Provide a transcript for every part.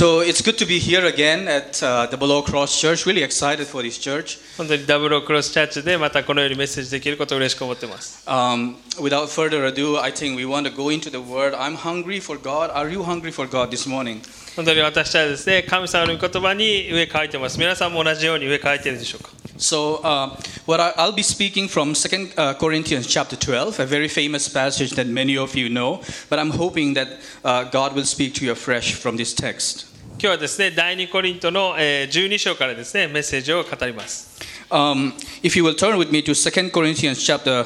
So it's good to be here again at uh, the Below Cross Church. Really excited for this church. 本当にダブルクロスチャーチでまたこのようにメッセージできることを嬉しく思ってます。 Um, without further ado, I think we want to go into the Word. I'm hungry for God. Are you hungry for God this morning? 本当に私はですね、神様の御言葉に上書いてます。皆さんも同じように上書いてるでしょうか。 So, uh, what I, I'll be speaking from Second uh, Corinthians chapter 12, a very famous passage that many of you know. But I'm hoping that uh, God will speak to you afresh from this text. 今日はですね、第2コリントのえー12章からですね、メッセージを語ります。 Um, if you will turn with me to 2 Corinthians chapter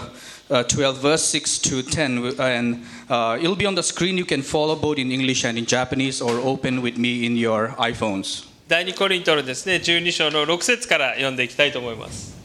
uh, 12, verse 6 to 10, and uh, it'll be on the screen. You can follow both in English and in Japanese, or open with me in your iPhones. 第2コリントのですね、12章の6節から読んでいきたいと思います。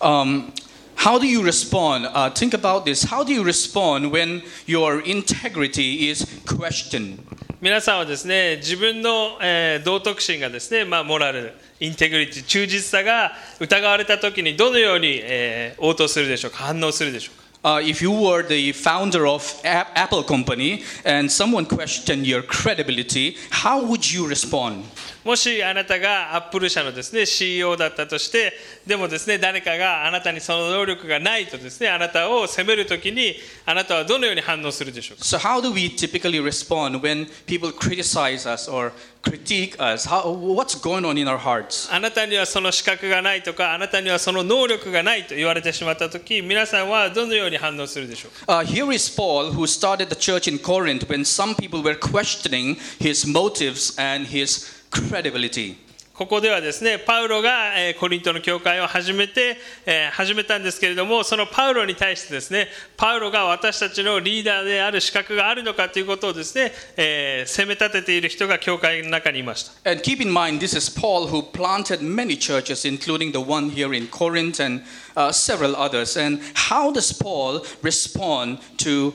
Um, how do you respond? Uh, think about this. How do you respond when your integrity is questioned? 皆さんはですね、自分の、えー道徳心がですね、まあ、モラル、インテグリティ、忠実さが疑われた時にどのように、えー応答するでしょうか、反応するでしょうか。Uh, if you were the founder of A- Apple Company and someone questioned your credibility, how would you respond? もしあなたがアップル社のですね CEO だったとして、でもですね誰かがあなたにその能力がないとですねあなたを責めるときにあなたはどのように反応するでしょうか。 So, how do we typically respond when people criticize us or critique us? How, what's going on in our hearts? あなたにはその資格がないとか、あなたにはその能力がないと言われてしまったとき、皆さんはどのように反応するでしょうか。 Uh, here is Paul who started the church in Corinth when some people were questioning his motives and his credibility. ここではですね、パウロがえコリントの教会を始めて、え始めたんですけれども、そのパウロに対してですね、パウロが私たちのリーダーである資格があるのかということをですね、え責め立てている人が教会の中にいました。And keep in mind, this is Paul who planted many churches, including the one here in Corinth and uh, several others. And how does Paul respond to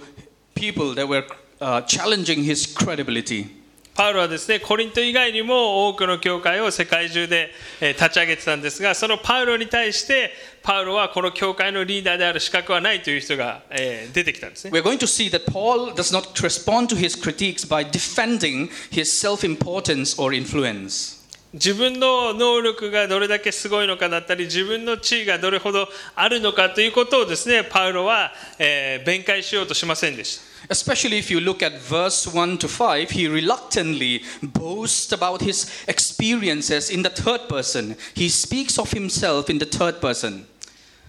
people that were uh, challenging his credibility? パウロはですね、コリント以外にも多くの教会を世界中で立ち上げてたんですが、そのパウロに対して、パウロはこの教会のリーダーである資格はないという人が出てきたんですね。We're going to see that Paul does not respond to his critiques by defending his self importance or influence. 自分の能力がどれだけすごいのかだったり、自分の地位がどれほどあるのかということをですね、パウロは、えー弁解しようとしませんでした。Especially if you look at verse 1 to 5, he reluctantly boasts about his experiences in the third person. He speaks of himself in the third person.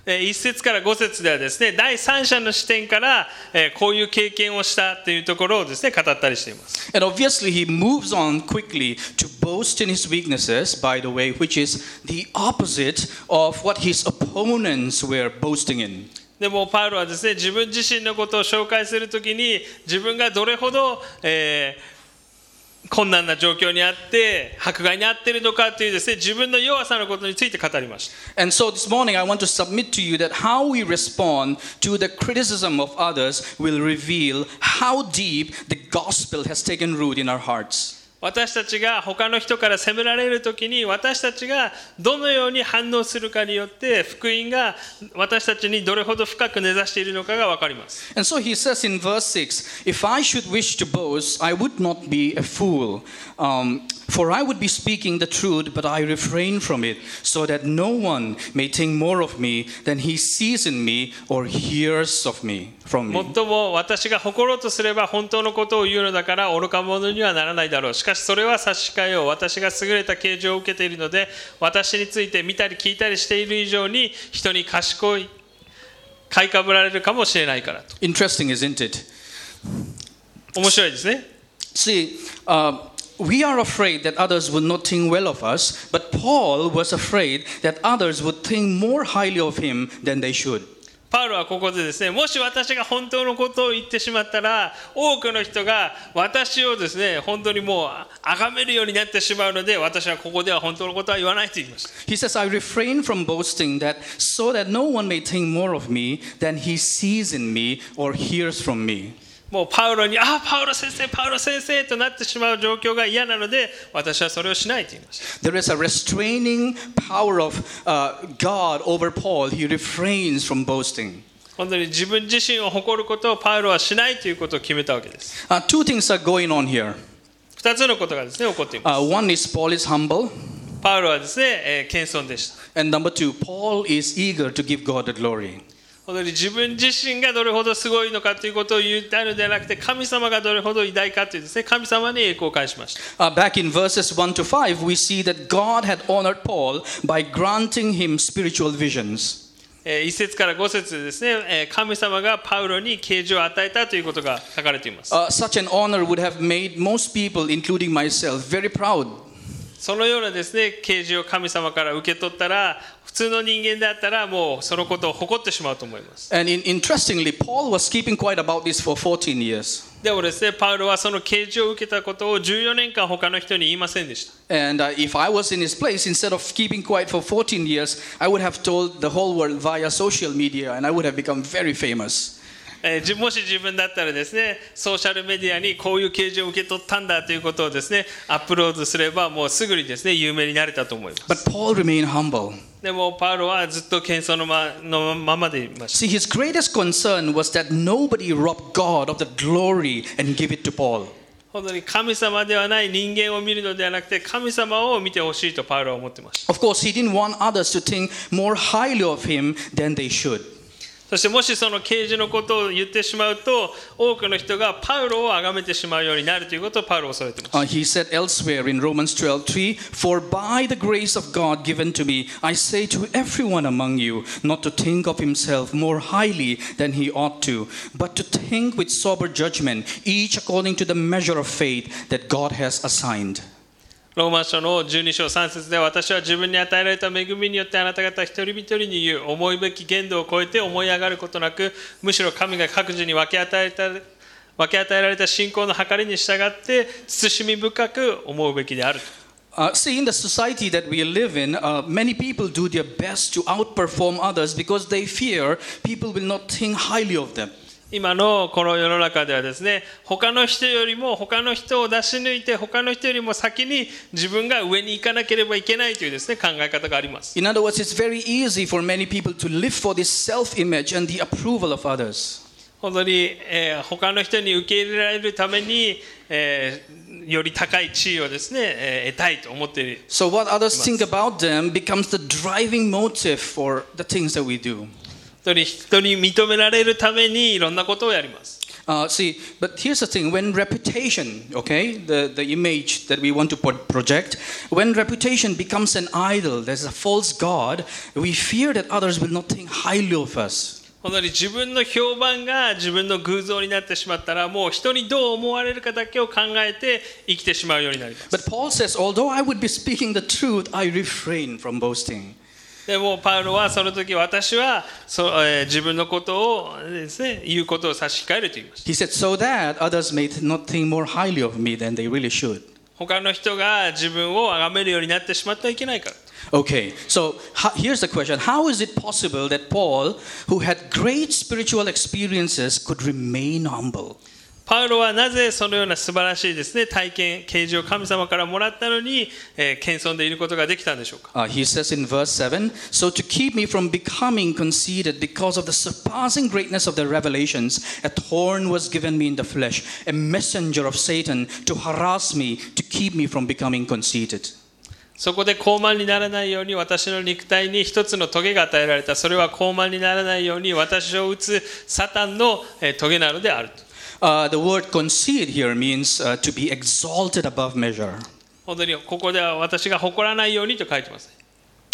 えー1節から5節ではですね、第三者の視点から、えーこういう経験をしたというところをですね、語ったりしています。And obviously, he moves on quickly to boast in his weaknesses, by the way, which is the opposite of what his opponents were boasting in. でもパウロはですね自分自身のことを紹介するときに自分がどれほど、えー困難な状況にあって迫害にあっているのかというですね自分の弱さのことについて語りました And so this morning, I want to submit to you that how we respond to the criticism of others will reveal how deep the gospel has taken root in our hearts. 私たちが他の人から責められる時に私たちがどのように反応するかによって福音が私たちにどれほど深く根ざしているのかが分かります And so he says in verse 6 If I should wish to boast, I would not be a fool. Um, for I would be speaking the truth, but I refrain from it, so that no one may think more of me than he sees in me or hears of me from も me. っとも私が誇ろうとすれば本当のことを言うのだから愚か者にはならないだろうしかしそれは差し控えよう私が優れた形状を受けているので私について見たり聞いたりしている以上に人に賢い買いかぶられるかもしれないからと Interesting, isn't it? 面白いですね See, uh, we are afraid that others would not think well of us, but Paul was afraid that others would think more highly of him than they should. パウロはここでですねもし私が本当のことを言ってしまったら多くの人が私をですね本当にもう崇めるようになってしまうので私はここでは本当のことは言わないと言いました He says, I refrain from boasting that so that no one may think more of me than he sees in me or hears from me. もうパウロに、ああ、パウロ先生、パウロ先生となってしまう状況が嫌なので、私はそれをしないと言いました。There is a restraining power of uh, God over Paul. He refrains from boasting. 本当に自分自身を誇ることをパウロはしないということを決めたわけです。Uh, two things are going on here. 2つのことがですね起こっています Uh, one is Paul is humble, パウロはですね、えー謙遜でした and number two, Paul is eager to give God the glory. 本当に自分自身がどれほどすごいのかということを言ってあるのではなくて神様がどれほど偉大かというですね神様に栄光を返しました Uh, back in verses 1 to 5, we see that God had honored Paul by granting him spiritual visions. え1節から5節ですね、えー神様がパウロに啓示を与えたということが書かれています Uh, such an honor would have made most people, including myself, very proud. そのようなですね啓示を神様から受け取ったら普通の人間であったらもうそのことを誇ってしまうと思います And in, interestingly, Paul was keeping quiet about this for 14 years. でもですねパウロはその啓示を受けたことを14年間他の人に言いませんでした And uh, if I was in his place, instead of keeping quiet for 14 years, I would have told the whole world via social media and I would have become very famous. えーじもし自分だったらですねソーシャルメディアにこういう啓示を受け取ったんだということをですねアップロードすればもうすぐにですね有名になれたと思います But Paul remained humble. でもパウロはずっと謙遜のまのままでいました See, his greatest concern was that nobody robbed God of the glory and give it to Paul. 本当に神様ではない人間を見るのではなくて神様を見てほしいとパウロは思ってました Of course, he didn't want others to think more highly of him than they should. そしてもしその啓示のことを言ってしまうと多くの人がパウロを崇めてしまうようになるということをパウロは恐れています Uh, he said elsewhere in Romans 12:3, "For by the grace of God given to me, I say to everyone among you, not to think of himself more highly than he ought to, but to think with sober judgment, each according to the measure of faith that God has assigned." ローマ書の12章3節で私は自分に与えられた恵みによってあなた方一人一人に言う思いべき限度を超えて思い上がることなくむしろ神が各自に分け与えた分け与えられた信仰の計りに従って慎み深く思うべきである Uh, see, in the society that we live in, uh, many people do their best to outperform others because they fear people will not think highly of them. 今のこの世の中ではですね他の人よりも他の人を出し抜いて他の人よりも先に自分が上に行かなければいけないというですね考え方があります In other words, it's very easy for many people to live for this self image and the approval of others. 本当に、えー他の人に受け入れられるために、えーより高い地位をですね、えー得たいと思っている So, what others think about them becomes the driving motive for the things that we do. 本当に人に認められるためにいろんなことをやります Uh, see, but here's the thing when reputation, okay, the, the image that we want to pro- project, when reputation becomes an idol, there's a false God, we fear that others will not think highly of us. 本当に自分の評判が自分の偶像になってしまったらもう人にどう思われるかだけを考えて生きてしまうようになります But Paul says, although I would be speaking the truth, I refrain from boasting. でもパウロはその時私はそ、えー自分のことをですね言うことを差し控えると言いました He said, so that others may not think more highly of me than they really should. 他の人が自分を崇めるようになってしまってはいけないから Okay, so here's the question How is it possible that Paul, who had great spiritual experiences, could remain humble? パウロはなぜそのような素晴らしいですね体験啓示を神様からもらったのに、えー謙遜でいることができたんでしょうか Uh, he says in verse 7 So to keep me from becoming conceited because of the surpassing greatness of the revelations, a thorn was given me in the flesh, a messenger of Satan to harass me, to keep me from becoming conceited. そこで高慢にならないように私の肉体に一つの棘が与えられたそれは高慢にならないように私を打つサタンのえー棘なのであると Uh, the word conceit here means uh, to be exalted above measure. 本当にここでは私が誇らないようにと書いてます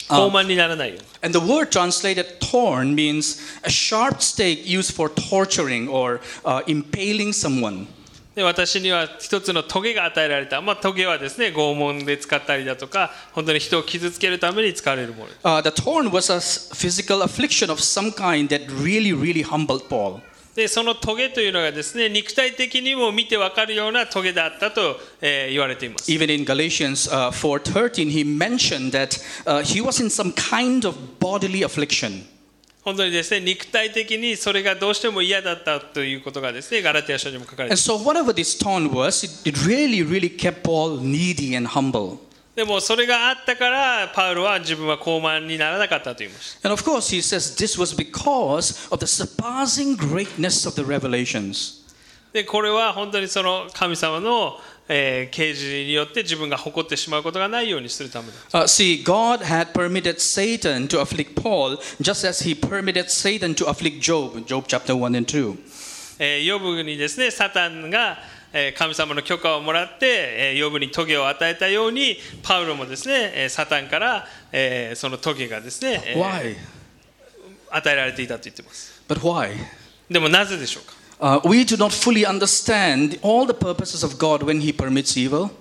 あ高慢にならないように And the word translated thorn means a sharp stake used for torturing or uh, impaling someone. で私には一つの棘が与えられた、まあ、棘はですね拷問で使ったりだとか本当に人を傷つけるために使われるもの Uh, the thorn was a s- physical affliction of some kind that really, really humbled Paul. でその棘というのがですね肉体的にも見てわかるような棘だったと、えー言われています Even in Galatians uh, 4:13, he mentioned that uh, he was in some kind of bodily affliction. 本当にですね肉体的にそれがどうしても嫌だったということがですねガラティア書にも書かれてい And ます so, whatever this thorn was, it, it really, really kept Paul needy and humble. でもそれがあったからパウロは自分は高慢にならなかったと言いました And of course, he says this was because of the surpassing greatness of the revelations. でこれは本当にその神様の、えー啓示によって自分が誇ってしまうことがないようにするためだ Uh, see, God had permitted Satan to afflict Paul just as he permitted Satan to afflict Job, Job chapter 1 and 2. えーヨブにですねサタンがえー神様の許可をもらってえーヨブに棘を与えたようにパウロもですねえーサタンからえーその棘がですねえー Why? 与えられていたと言っています But why? でもなぜでしょうか Uh, we do not fully understand all the purposes of God when He permits evil.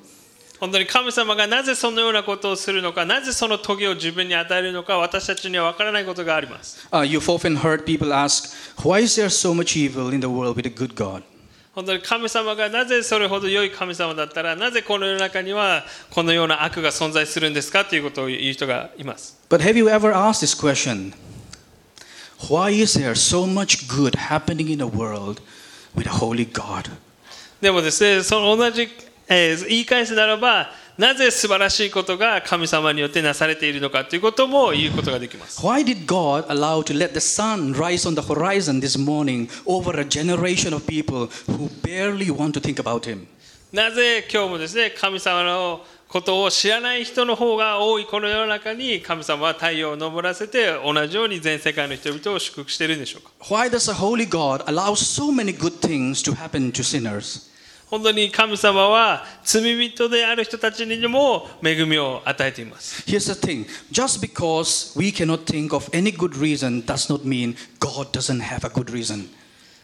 本当に神様がなぜそのようなことをするのかなぜその棘を自分に与えるのか私たちには分からないことがあります Uh, you've often heard people ask, Why is there so much evil in the world with a good God? 本当に神様がなぜそれほど良い神様だったらなぜこの世の中にはこのような悪が存在するんですかということを言う人がいます But have you ever asked this question? Why is there so much good happening in the world with a holy God? でもですねその同じ、えー言い返すならばなぜ素晴らしいことが神様によってなされているのかということも言うことができます Why did God allow to let the sun rise on the horizon this morning over a generation of people who barely want to think about Him? なぜ今日もですね神様のことを知らない人の方が多いこの世の中に神様は太陽を昇らせて同じように全世界の人々を祝福しているんでしょうか Why does a holy God allow so many good things to happen to sinners? 本当に神様は罪人である人たちにも恵みを与えています Here's the thing just because we cannot think of any good reason does not mean God doesn't have a good reason.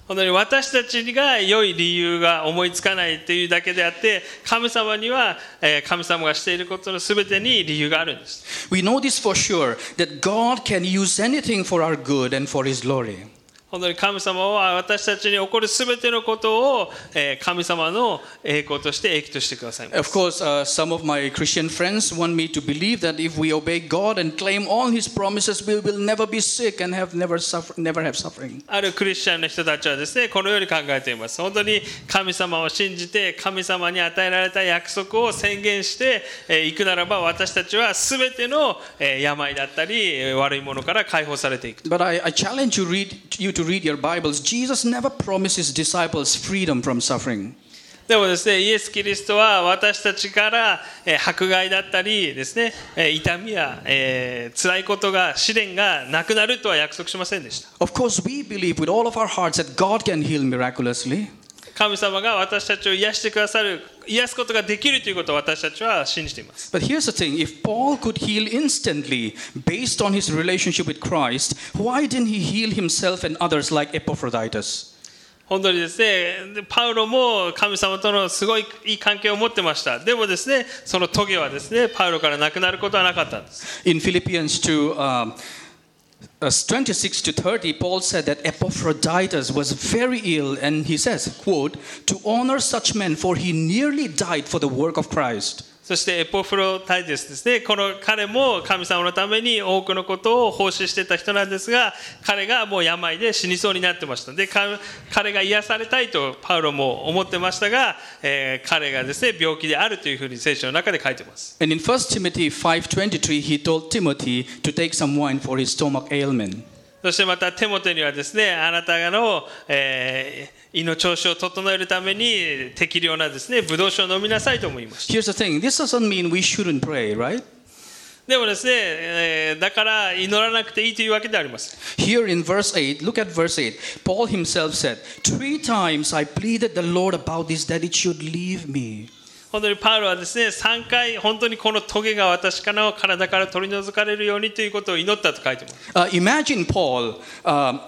本当に私たちが良い理由が思いつかないというだけであって神様にはえー神様がしていることの全てに理由があるんです We know this for sure that God can use anything for our good and for His glory. 本当に神様は私たちに起こる全てのことをえー神様の栄光として益としてくださいます Of course, uh, some of my Christian friends want me to believe that if we obey God and claim all His promises, we will never be sick and have never suffer, never have suffering. あるクリスチャンの人たちはですねこのように考えています本当に神様を信じて神様に与えられた約束を宣言してえーいくならば私たちは全てのえー病だったりえー悪いものから解放されていく But I, I challenge you, read, you to read your Bibles. Jesus never promised His disciples freedom from suffering. でもですねイエス・キリストは私たちからえー迫害だったりですねえー痛みやえー辛いことが試練がなくなるとは約束しませんでした Of course, we believe with all of our hearts that God can heal miraculously. 神様が私たちを癒してくださる癒すことができるということを私たちは信じています But here's the thing if Paul could heal instantly based on his relationship with Christ, why didn't he heal himself and others like Epaphroditus? 本当にですね、でパウロも神様とのすごいいい関係を持ってました。でもですね、その棘はですね、パウロからなくなることはなかったんです。In Philippians 2, um, uh, 26 to 30, Paul said that Epaphroditus was very ill, and he says, quote, to honor such men, for he nearly died for the work of Christ. そしてエポフロタイテスですね、この彼も神様のために多くのことを奉仕してた人なんですが、彼がもう病で死にそうになってました。で、か彼が癒されたいとパウロも思ってましたが、えー彼がですね、病気であるというふうに聖書の中で書いてます。And in 1 Timothy 5.23, he told Timothy to take some wine for his stomach ailment. そしてまたテモテにはですね、あなたの、えー胃の調子を整えるために適量なですね、ブドウ酒を飲みなさいと思いました。Here's the thing this doesn't mean we shouldn't pray, right? でもですね、えーだから祈らなくていいというわけでありません。Here in verse 8, look at verse 8. Paul himself said, Three times I pleaded the Lord about this that it should leave me. 本当にパウロはですね、3回本当にこの棘が私からの体から取り除かれるようにということを祈ったと書いてます。Uh, imagine Paul. um,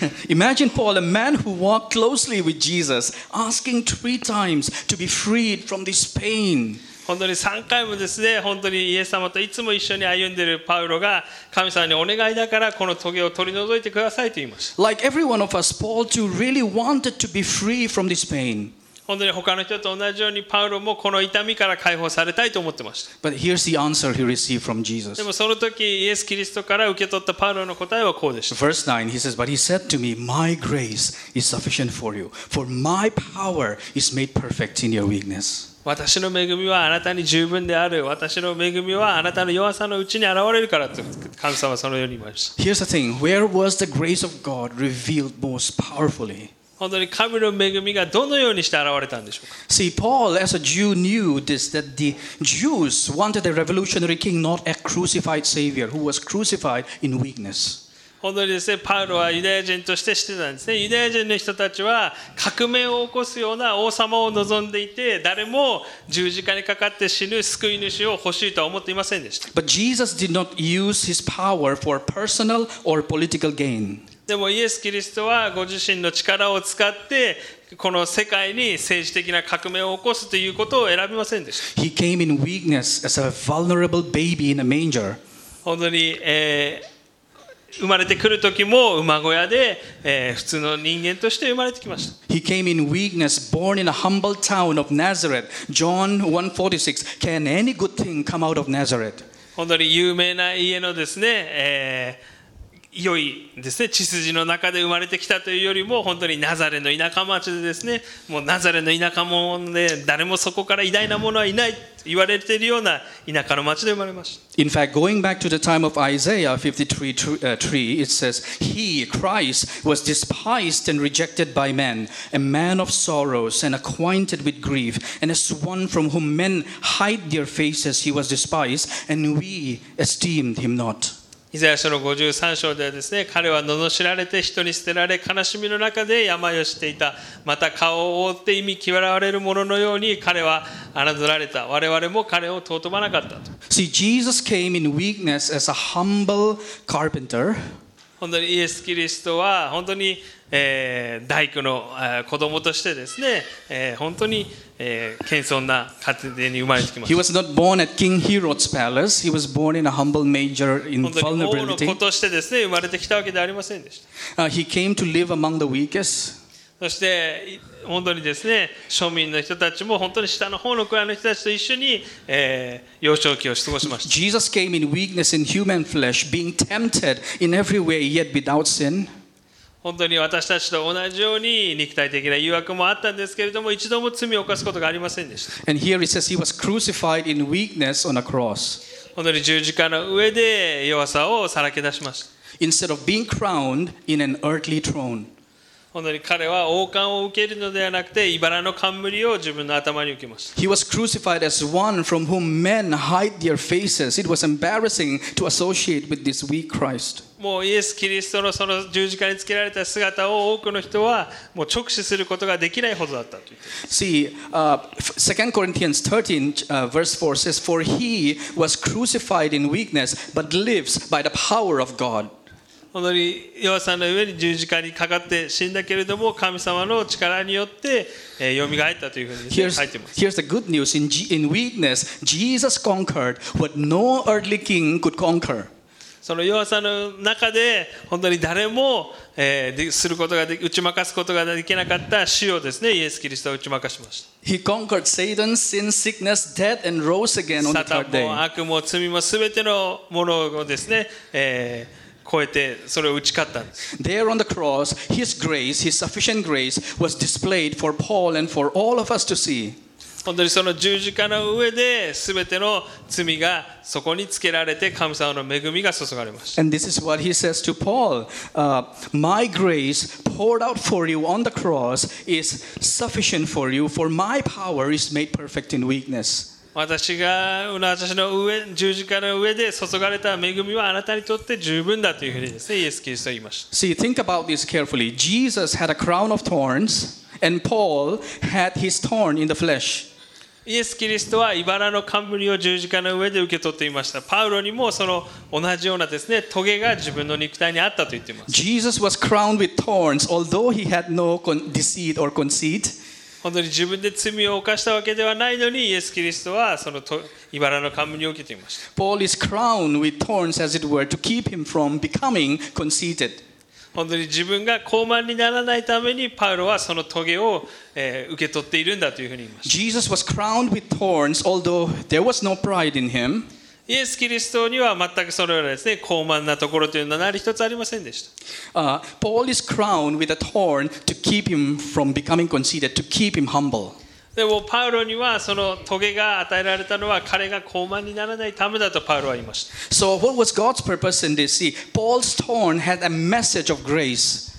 imagine Paul, a man who walked closely with Jesus, asking three times to be freed from this pain. 本当に3回もですね、本当にイエス様といつも一緒に歩んでいるパウロが神様にお願いだからこの棘を取り除いてくださいと言いました。 Like every one of us, Paul too really wanted to be free from this pain. 本当に他の人と同じようにパウロもこの痛みから解放されたいと思ってました。But here's the answer he received from Jesus. でもその時イエス・キリストから受け取ったパウロの答えはこうでした。Verse 9, he says, But he said to me, My grace is sufficient for you, for my power is made perfect in your weakness. 私の恵みはあなたに十分である。私の恵みはあなたの弱さのうちに現れるからと神様はそのように言いました。Here's the thing where was the grace of God revealed most powerfully? 本当に神の恵みがどのようにして現れたんでしょうか See, Paul, as a Jew, knew this that the Jews wanted a revolutionary king, not a crucified Savior who was crucified in weakness. 本当にですね、パウロはユダヤ人として知ってたんですね。ユダヤ人の人たちは革命を起こすような王様を望んでいて、誰も十字架にかかって死ぬ救い主を欲しいとは思っていませんでした。But Jesus did not use his power for personal or political gain. でもイエス・キリストはご自身の力を使って、この世界に政治的な革命を起こすということを選びませんでした。He came in weakness as a vulnerable baby in a manger. 本当に、えー生まれてくる時も馬小屋で、えー普通の人間として生まれてきました。He came in weakness, born in a humble town of Nazareth. John 1:46. Can any good thing come out of Nazareth? 本当に有名な家のですね、えー良いですね血筋の中で生まれてきたというよりも本当にナザレの田舎町でですねもうナザレの田舎者で誰もそこから偉大な者はいないと言われているような田舎の町で生まれました In fact, going back to the time of Isaiah 53 tr- uh, 3, it says, He, Christ, was despised and rejected by men, a man of sorrows and acquainted with grief, and as one from whom men hide their faces, he was despised, and we esteemed him not. イザヤ書の53章ではですね彼は罵られて人に捨てられ悲しみの中で病をしていた。また顔を覆って意味嫌われる者のように彼は侮られた。我々も彼を尊ばなかったと。See, Jesus came in weakness as a humble carpenter. 本当にイエス・キリストは本当に、えー大工のえー子供としてですね、えー本当に、えー謙遜な家庭に生まれてきま He し was not born at King Herod's palace, he was born in a humble た in 本当に王の子 vulnerability. としてですね生まれてきたわけではありませんでした Uh, he came to live among the weakest. そして本当にですね庶民の人たちも本当に下の方の蔵の人たちと一緒に、えー、幼少期を過ごしました。Jesus 本当に私たちと同じように肉体的な誘惑もあったんですけれども、一度も罪を犯すことがありませんでした。本当に十字架の上で弱さをさらけ出しまし。本当に彼は王冠を受けるのではなくて茨の冠を自分の頭に受けました He was crucified as one from whom men hide their faces. It was embarrassing to associate with this weak Christ. もうイエス・キリストのその十字架につけられた姿を多くの人はもう直視することができないほどだったと言っています See, uh, 2 Corinthians 13, uh, verse 4 says, For he was crucified in weakness, but lives by the power of God. 本当に弱さの上に十字架にかかって死んだけれども神様の力によってえー蘇ったというふうに書いています here's the good news in, G, in weakness, Jesus conquered what no earthly king could conquer. その弱さの中で本当に誰も、えーですることがで打ち負かすことができなかった死をですねイエス・キリストは打ち負かしました He conquered Satan, sin, sickness, death, and rose again on the サタ third ン day. も悪も罪も全てのものをですね、えー超えてそれを打ち勝ったんです There on the cross, His grace, His sufficient grace, was displayed for Paul and for all of us to see. 本当にその十字架の上で全ての罪がそこにつけられて神様の恵みが注がれました And this is what he says to Paul uh, My grace poured out for you on the cross is sufficient for you, for my power is made perfect in weakness. 私が私の上十字架の上で注がれた恵みはあなたにとって十分だというふうにですねイエス・キリストは言いました See, think about this carefully. Jesus had a crown of thorns, and Paul had his thorn in the flesh. イエス・キリストは茨の冠を十字架の上で受け取っていました。パウロにもその同じようなですね、トゲが自分の肉体にあったと言っています。Jesus was crowned with thorns, although he had no deceit or conceit. 本当に自分で罪を犯したわけではないのに、イエス・キリストはそのと茨の冠を受けていました。Paul is crowned with thorns, as it were, to keep him from becoming conceited. 本当に自分が高慢にならないために、パウロはそのトゲを、えー受け取っているんだというふうに言いました。Jesus was crowned with thorns, although there was no pride in him. イエス・キリストには全くそのようなですね、高慢なところというのは何一つありませんでした。Uh, Paul is crowned with a thorn to keep him from becoming conceited, to keep him humble. でもパウロにはそのトゲが与えられたのは彼が高慢にならないためだとパウロは言いました。So, what was God's purpose in this? See, Paul's thorn had a message of grace.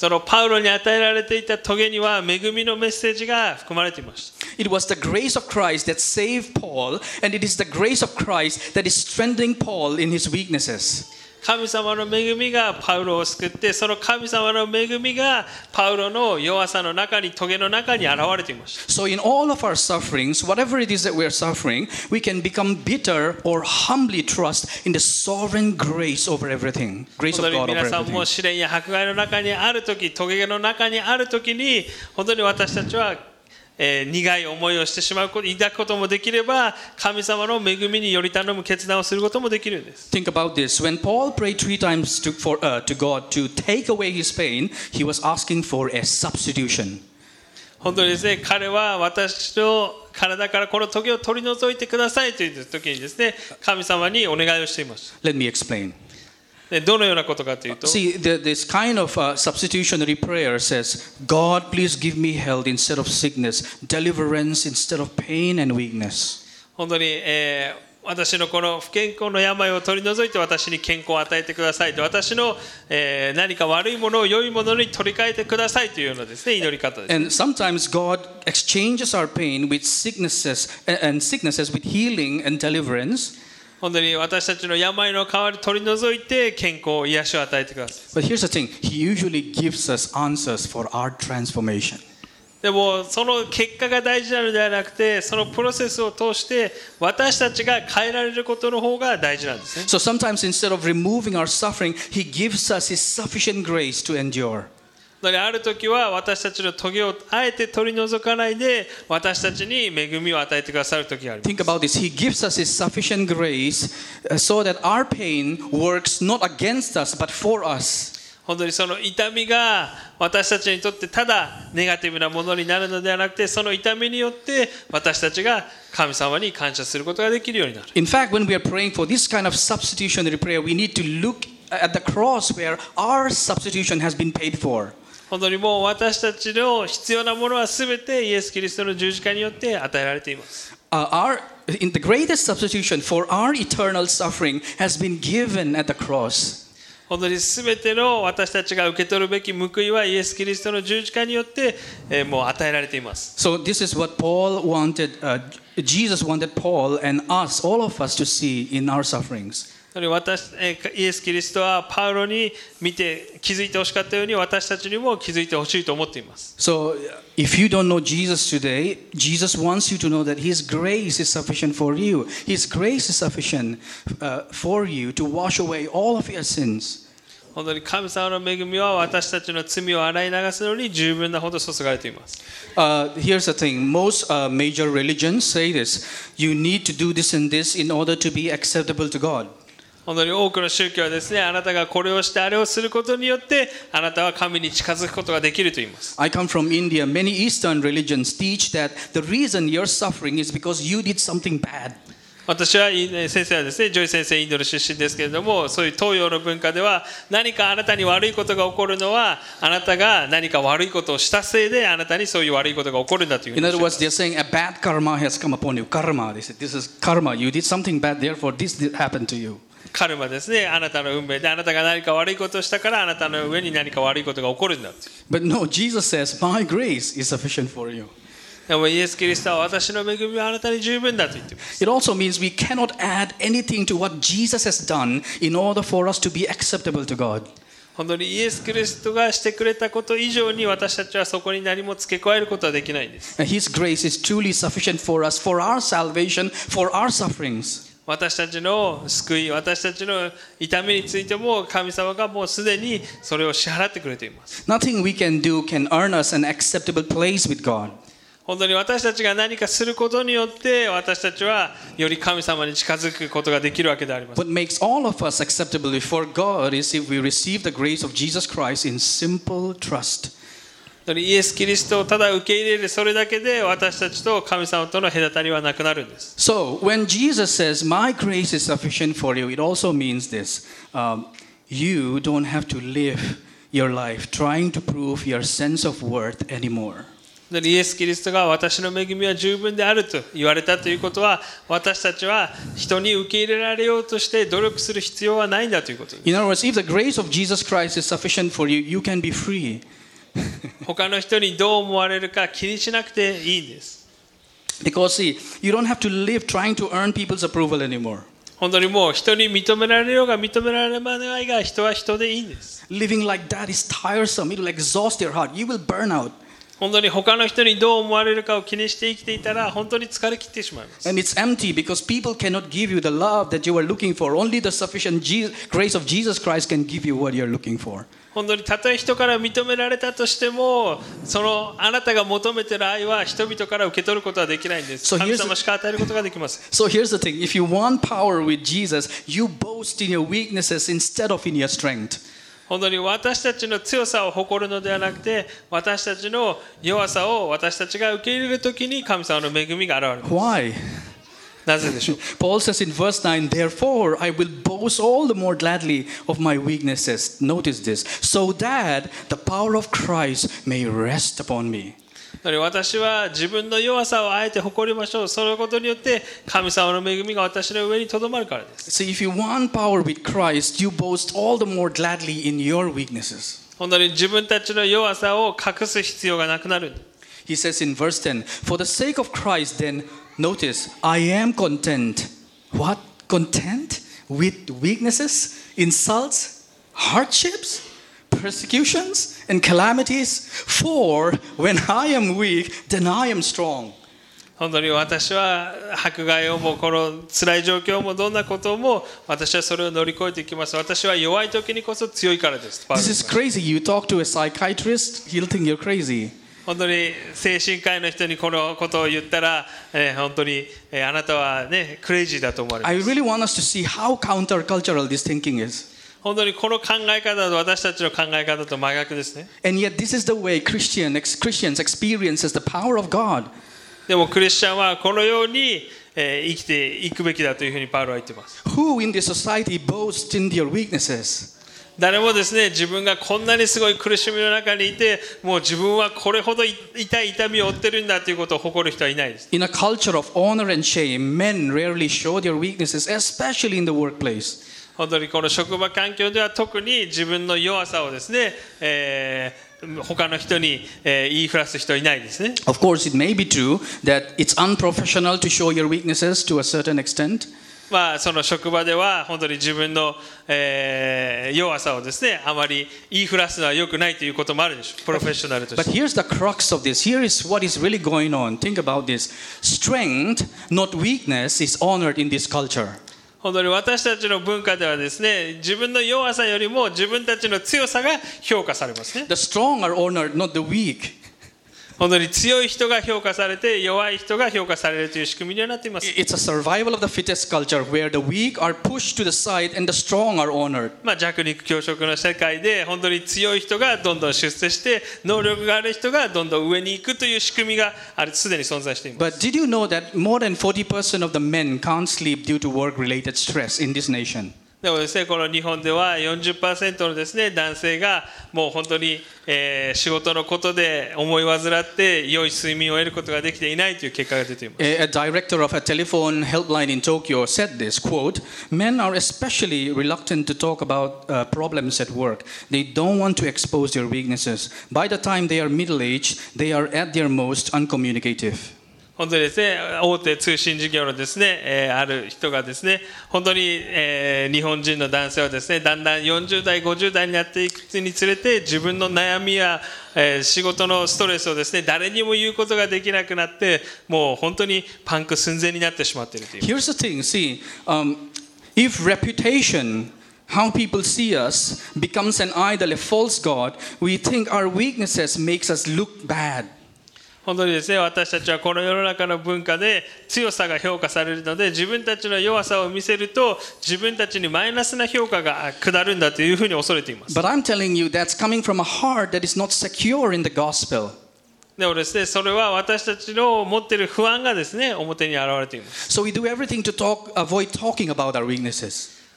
そのパウロに与えられていた棘には恵みのメッセージが含まれていました It was the grace of Christ that saved Paul, and it is the grace of Christ that is strengthening Paul in his weaknesses. 神様の恵みがパウロを救ってその神様の恵みがパウロの弱さの中に棘の中に現れていました So, in all of our sufferings, whatever it is that we're suffering, we can become bitter or humbly trust in the sovereign grace over everything. Grace 本 of God over 皆さん everything. も試練や迫害の中にある時棘の中にある時に本当に私たちは、えー苦い思いをしてしまうこと抱くこともできれば神様の恵みにより頼む決断をすることもできるんです Think about this. When Paul prayed three times to, for, uh, to God to take away his pain, he was asking for a substitution. 本当にですね彼は私の体からこの棘を取り除いてくださいという時にですね神様にお願いをしていました Let me explain. でどのようなことかというと See, this kind of uh, substitutionary prayer says, God, please give me health instead of sickness, deliverance instead of pain and weakness. 本当に、えー私のこの不健康の病を取り除いて私に健康を与えてくださいと私の、えー何か悪いものを良いものに取り替えてくださいというようなですね祈り方です And sometimes God exchanges our pain with sicknesses uh, and sicknesses with healing and deliverance. 本当に私たちの病の代わり取り除いて健康癒しを与えてください But here's the thing He usually gives us answers for our transformation. でもその結果が大事なのではなくてそのプロセスを通して私たちが変えられることの方が大事なんですね So sometimes instead of removing our suffering, He gives us His sufficient grace to endure. だからある時は私たちの棘をあえて取り除かないで私たちに恵みを与えてくださる時があります Think about this. He gives us His sufficient grace uh, so that our pain works not against us but for us. 本当にその痛みが私たちにとってただネガティブなものになるのではなくてその痛みによって私たちが神様に感謝することができるようになる In fact, when we are praying for this kind of substitutionary prayer, we need to look at the cross where our substitution has been paid for. 本当にもう私たちの必要なものは全てイエス・キリストの十字架によって与えられています Uh, our, in the greatest substitution for our eternal suffering has been given at the cross. 本当に全ての私たちが受け取るべき報いはイエス・キリストの十字架によって、えーもう与えられています So this is what Paul wanted, uh, Jesus wanted Paul and us, all of us, to see in our sufferings. 私えーイエス・キリストはパウロに見て気づいてほしかったように私たちにも気づいてほしいと思っています So if you don't know Jesus today, Jesus wants you to know that His grace is sufficient for you. His grace is sufficient uh, for you to wash away all of your sins. 本当に神様の恵みは私たちの罪を洗い流すのに十分なほど注がれています。Uh, here's the thing most uh, major religions say this you need to do this and this in order to be acceptable to God. 本当に多くの宗教はですね、あなたがこれをしてあれをすることによって、あなたは神に近づくことができると言います。I come from India. Many Eastern religions teach that the reason you're suffering is because you did something bad. 私はえー先生はですね、ジョイ先生インドの出身ですけれども、そういう東洋の文化では何かあなたに悪いことが起こるのは、あなたが何か悪いことをしたせいであなたにそういう悪いことが起こるんだという In に other words, they're saying a bad karma has come upon you. Karma. They said, this is karma. You did something bad, therefore this did happen to you. カルマですね、あなたの運命であなたが何か悪いことをしたからあなたの上に何か悪いことが起こるんだと。But no, Jesus says, My grace is sufficient for you. でもイエス・キリストは私の恵みはあなたに十分だと言っています。It also means we cannot add anything to what Jesus has done in order for us to be acceptable to God. 本当にイエス・キリストがしてくれたこと以上に私たちはそこに何も付け加えることはできないんです。His grace is truly sufficient for us, for our salvation, for our sufferings. 私たちの救い、私たちの痛みについても神様がもうすでにそれを支払ってくれています。Nothing we can do can earn us an acceptable place with God. 本当に私たちが何かすることによって私たちはより神様に近づくことができるわけであります。What makes all of us acceptable before God is if we receive the grace of Jesus Christ in simple trust. イエス・キリストをただ受け入れるそれだけで私たちと神様との隔たりはなくなるんです。So, when Jesus says, My grace is sufficient for you, it also means this um, you don't have to live your life trying to prove your sense of worth anymore. でイエス・キリストが私の恵みは十分であると言われたということは私たちは人に受け入れられようとして努力する必要はないんだということです In other words, if the grace of Jesus Christ is sufficient for you, you can be free. 他の人にどう思われるか気にしなくていいんです Because, see, you don't have to live trying to earn people's approval anymore. 本当にもう人に認められようが認められまないが人は人でいいんです Living like that is tiresome. It will exhaust your heart. You will burn out. 本当に他の人にどう思われるかを気にして生きていたら本当に疲れ切ってしまいます And it's empty because people cannot give you the love that you are looking for. Only the sufficient Je- grace of Jesus Christ can give you what you're looking for. 本当にたとえ人から認められたとしてもそのあなたが求めている愛は人々から受け取ることはできないんです So 神様しか与えることができません So here's the thing if you want power with Jesus, you boast in your weaknesses instead of in your strength. 本当に私たちの強さを誇るのではなくて私たちの弱さを私たちが受け入れるときに神様の恵みが現れます Why? なぜでしょう Paul says in verse 9, Therefore I will boast all the more gladly of my weaknesses. Notice this, so that the power of Christ may rest upon me. つまり私は自分の弱さをあえて誇りましょうそのことによって神様の恵みが私の上にとどまるからです See, if you want power with Christ, you boast all the more gladly in your weaknesses. 本当に自分たちの弱さを隠す必要がなくなる He says in verse 10, For the sake of Christ, then, notice, I am content. What? Content? With weaknesses, insults, hardships, persecutions, and calamities? For when I am weak, then I am strong. 本当に私は迫害をもこの辛い状況もどんなことも私はそれを乗り越えていきます私は弱い時にこそ強いからですパウロ This は is crazy. You talk to a psychiatrist, he'll think you're crazy. 本当に精神科医の人にこのことを言ったら、えー本当に、えーあなたはねクレイジーだと思われま I す really want us to see how countercultural this thinking is. 本当にこの考え方と私たちの考え方と真逆ですね And yet, this is the way Christian, Christians experiences the power of God. でもクリスチャンはこのように、えー生きていくべきだというふうにパウロは言っています Who in this society boasts in their weaknesses? 誰もですね自分がこんなにすごい苦しみの中にいてもう自分はこれほど痛い痛みを負ってるんだということを誇る人はいないです In a culture of honor and shame, men rarely show their weaknesses, especially in the workplace. 本当にこの職場環境では特に自分の弱さをですね、えー他の人に、えー言いふらす人はいないですね Of course, it may be true that it's unprofessional to show your weaknesses to a certain extent. まあその職場では本当に自分の、えー弱さをですねあまり言いふらすのは良くないということもあるでしょうプロフェッショナルと But して here's the crux of this. Here is what is really going on. Think about this. Strength, not weakness, is honored in this culture. 本当に私たちの文化ではですね自分の弱さよりも自分たちの強さが評価されますね The strong are honored, not the weak. 本当に強い人が評価されて弱い人が評価されるという仕組みになっています。Culture, まあ弱肉強食の世界で本当に強い人がどんどん出世して能力がある人がどんどん上に行くという仕組みがあすでに存在しています。でもですねこの日本では40%のですね男性がもう本当に、えー仕事のことで思い患って良い睡眠を得ることができていないという結果が出ています A, director of a telephone helpline in Tokyo said this quote, Men are especially reluctant to talk about uh, problems at work. They don't want to expose their weaknesses. By the time they are middle aged, they are at their most uncommunicative. 本当にですね大手通信事業のですね、えーある人がですね本当に、えー日本人の男性はですねだんだん40代50代になっていくにつれて自分の悩みや、えー仕事のストレスをですね誰にも言うことができなくなってもう本当にパンク寸前になってしまっているという Here's the thing see, um, if reputation, how people see us, becomes an idol, a false god, we think our weaknesses makes us look bad. 本当にですね私たちはこの世の中の文化で強さが評価されるので自分たちの弱さを見せると自分たちにマイナスな評価が下るんだというふうに恐れています。でもですねそれは私たちの持っている不安がですね表に現れています。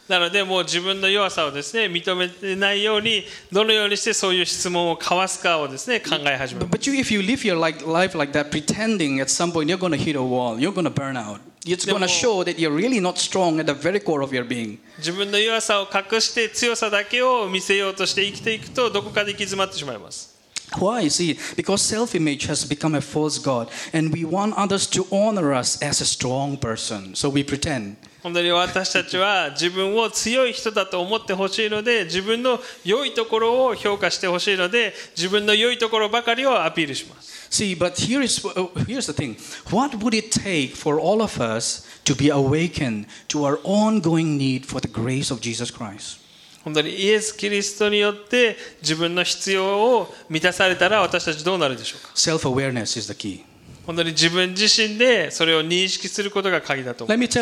なのでもう自分の弱さをですね認めてないようにどのようにしてそういう質問を交わすかをですね考え始めま But, but you, if you live your like, life like that, pretending at some point you're going to hit a wall, you're going to burn out. It's going to show that you're really not strong at the very core of your being. す自分の弱さを隠して強さだけを見せようとして生きていくとどこかで行き詰まってしまいます Why? See, because self image has become a false God, and we want others to honor us as a strong person. So we pretend. 本当に私たちは自分を強い人だと思ってほしいので自分の良いところを評価してほしいので自分の良いところばかりをアピールします See, but here is, uh, here's the thing what would it take for all of us to be awakened to our ongoing need for the grace of Jesus Christ? 本当にイエス・キリストによって自分の必要を満たされたら私たちどうなるでしょうか？本当に自分自身でそれを認識することが鍵だと思います。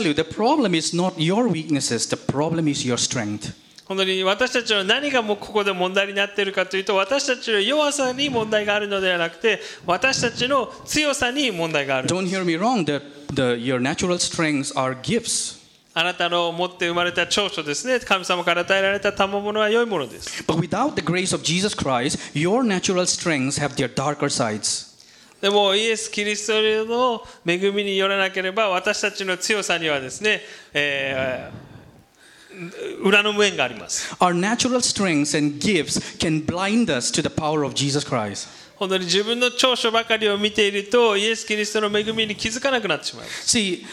本当に私たちの何がもうここで問題になっているかというと私たちの弱さに問題があるのではなくて私たちの強さに問題がある。Don't hear me wrong. The, the, your natural strengths are gifts. あなたの持って生まれた長所ですね神様から与えられた賜物は良いものです But without the grace of Jesus Christ, your natural strengths have their darker sides. でもイエス・キリストの恵みによらなければ私たちの強さにはですね、えー裏の面があります Our natural strengths and gifts can blind us to the power of Jesus Christ. 本当に自分の長所ばかりを見ていると、イエス・キリストの恵みに気づかなくなってしまいます。自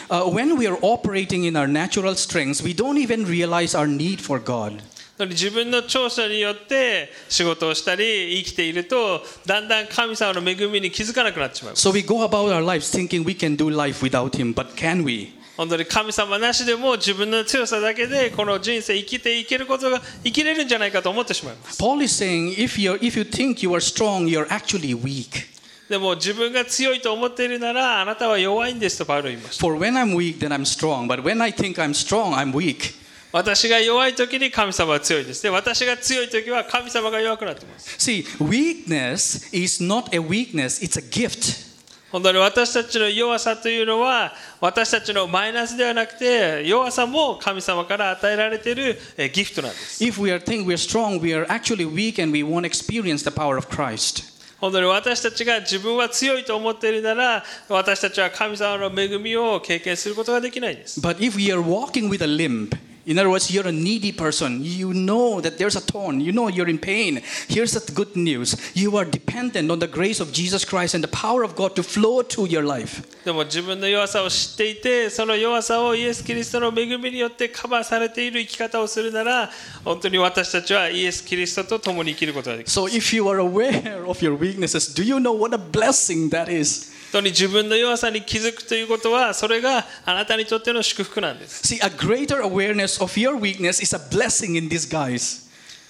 分の長所によって仕事をしたり、生きていると、だんだん神様の恵みに気づかなくなってしまいます。So we go about our lives thinking we can do life without Him, but can we? 本当に神様なしでも自分の強さだけでこの人生生きていけることが生きれるんじゃないかと思ってしまいます Paul is saying if, you're, if you think you are strong, you're actually weak. でも自分が強いと思っているならあなたは弱いんですとパウロは言いました For when I'm weak, then I'm strong. But when I think I'm strong, I'm weak. 私が弱い時に神様は強いですで私が強い時は神様が弱くなっています See, weakness is not a weakness, it's a gift. 本当に私たちの弱さというのは私たちのマイナスではなくて弱さも神様から与えられているえーギフトなんです If we are think we're strong, we are actually weak and we won't experience the power of Christ. 本当に私たちが自分は強いと思っているなら私たちは神様の恵みを経験することができないんです But if we are walking with a limp, in other words, you're a needy person, you know that there's a thorn, you know you're in pain. Here's the good news you are dependent on the grace of Jesus Christ and the power of God to flow through your life. でも自分の弱さを知っていてその弱さをイエス・キリストの恵みによってカバーされている生き方をするなら本当に私たちはイエス・キリストと共に生きることができる So if you are aware of your weaknesses, do you know what a blessing that is? 当に自分の弱さに気づくということはそれがあなたにとっての祝福なんです See, a greater awareness of your weakness is a blessing in disguise.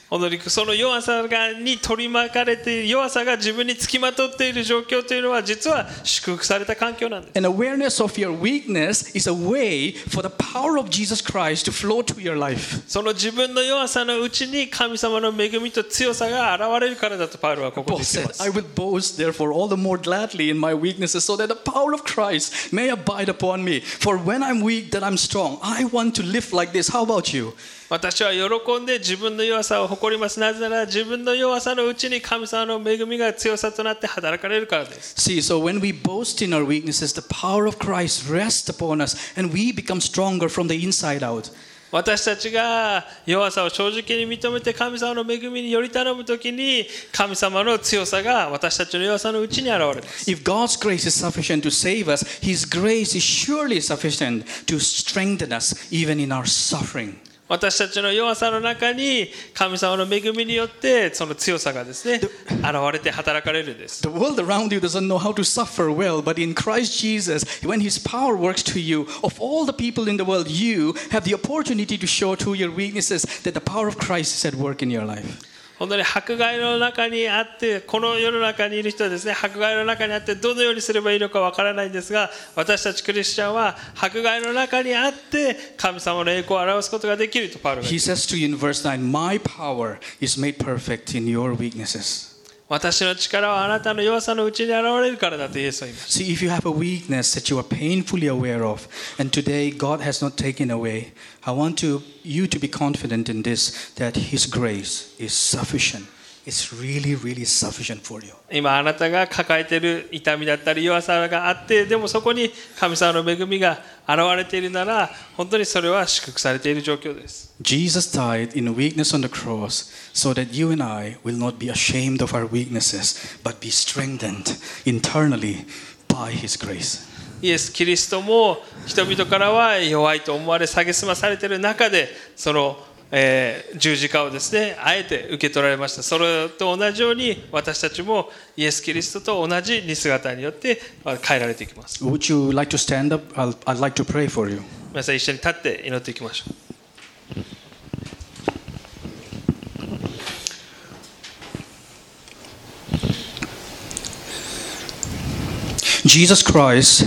本当にその弱さがに取り巻かれて弱さが自分につきまとっている状況というのは実は祝福された環境なんです An awareness of your weakness is a way for the power of Jesus Christ to flow through your life. その自分の弱さのうちに神様の恵みと強さが現れるからだとパウロはここで言っています I will boast therefore all the more gladly in my weaknesses so that the power of Christ may abide upon me. For when I'm weak, then I'm strong. I want to live like this. How about you? 私は喜んで自分の弱さを誇りますなぜなら自分の弱さのうちに神様の恵みが強さとなって働かれるからです See, so when we boast in our weaknesses, the power of Christ rests upon us and we become stronger from the inside out. 私たちが弱さを正直に認めて神様の恵みにより頼むときに神様の強さが私たちの弱さのうちに現れます If God's grace is sufficient to save us, His grace is surely sufficient to strengthen us even in our suffering. 私たちの弱さの中に神様の恵みによってその強さがですね現れて働かれるんです The world around you doesn't know how to suffer well, but in Christ Jesus, when His power works to you, of all the people in the world, you have the opportunity to show through your weaknesses that the power of Christ is at work in your life. 本当に迫害の中にあってこの世の中にいる人はですね迫害の中にあってどのようにすればいいのかわからないんですが私たちクリスチャンは迫害の中にあって神様の栄光を表すことができるとパウロが言 He っています says to you in verse 9, My power is made perfect in your weaknesses. 私の力はあなたの弱さのうちに現れるからだとイエスは言います See, if you have a weakness that you are painfully aware of, and today God has not taken away, I want to, you to be confident in this that His grace is sufficient. Really, really sufficient for you. 今あなたが抱えている痛みだったり弱さがあってでもそこに神様の恵みが現れているなら本当にそれは祝福されている状況です Jesus died in weakness on the cross so that you and I will not be ashamed of our weaknesses, but be strengthened internally by His grace. イエス・キリストも人々からは弱いと思われ蔑まされている中でその、えー、十字架をですねあえて受け取られました。それと同じように私たちもイエス・キリストと同じ似姿によって変えられていきます。皆さん一緒に立って祈っていきましょう。Jesus Christ.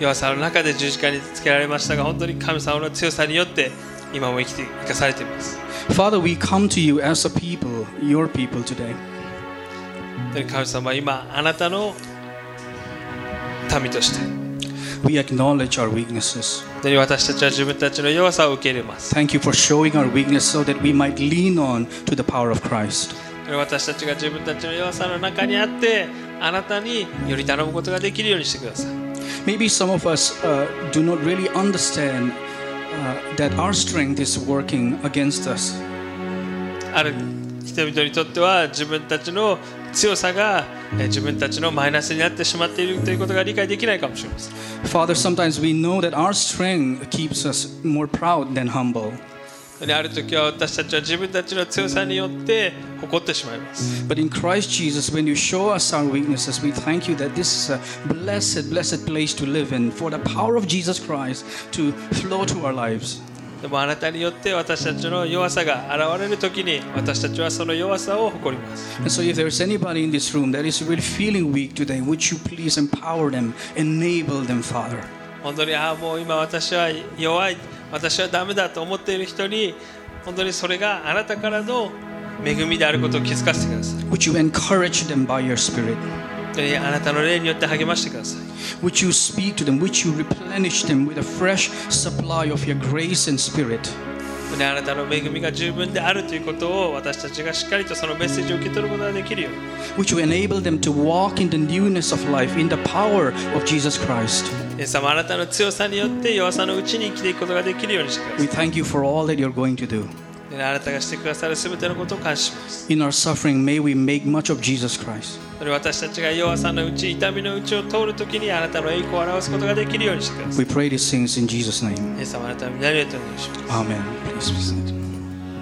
弱さの中で十字架につけられましたが本当に神様の強さによって今も生きて生かされています Father, we come to you as a people, your people today. 神様は今あなたの民として We acknowledge our weaknesses. 私たちは自分たちの弱さを受け入れます Thank you for showing our weakness so that we might lean on to the power of Christ. 私たちが自分たちの弱さの中にあってあなたにより頼むことができるようにしてください Maybe some of us uh, do not really understand uh, that our strength is working against us. ある人々にとっては自分たちの強さがえー自分たちのマイナスになってしまっているということが理解できないかもしれません Father, sometimes we know that our strength keeps us more proud than humble. である時は私たちは自分たちの強さによって誇ってしまいます But in Christ Jesus, when you show us our weaknesses, we thank you that this is a blessed, blessed place to live in for the power of Jesus Christ to flow to our lives. でもあなたによって私たちの弱さが現れる時に私たちはその弱さを誇ります And so, if there's anybody in this room that is really feeling weak today, would you please empower them, enable them, Father? 本当にああもう今私は弱い私はダメだと思っている人に本当にそれがあなたからの恵みであることを気づかせてください Would you encourage them by your Spirit? あなたの霊によって励ましてください Would you speak to them? Would you replenish them with a fresh supply of your grace and Spirit? 本当にあなたの恵みが十分であるということを私たちがしっかりとそのメッセージを受け取ることができるように Would you enable them to walk in the newness of life, in the power of Jesus Christ? イエス様あなたの強さによって弱さのうちに生きていくことができるようにしてくだ We さい thank you for all that you're going to do. であなたがしてくださる全てのことを感謝します In our suffering, may we make much of Jesus Christ. それ私たちが弱さのうち痛みのうちを通るときにあなたの栄光を表すことができるようにしてください We pray these things in Jesus' name. イエス様あなたの皆によってお願いします Amen. Please be seated.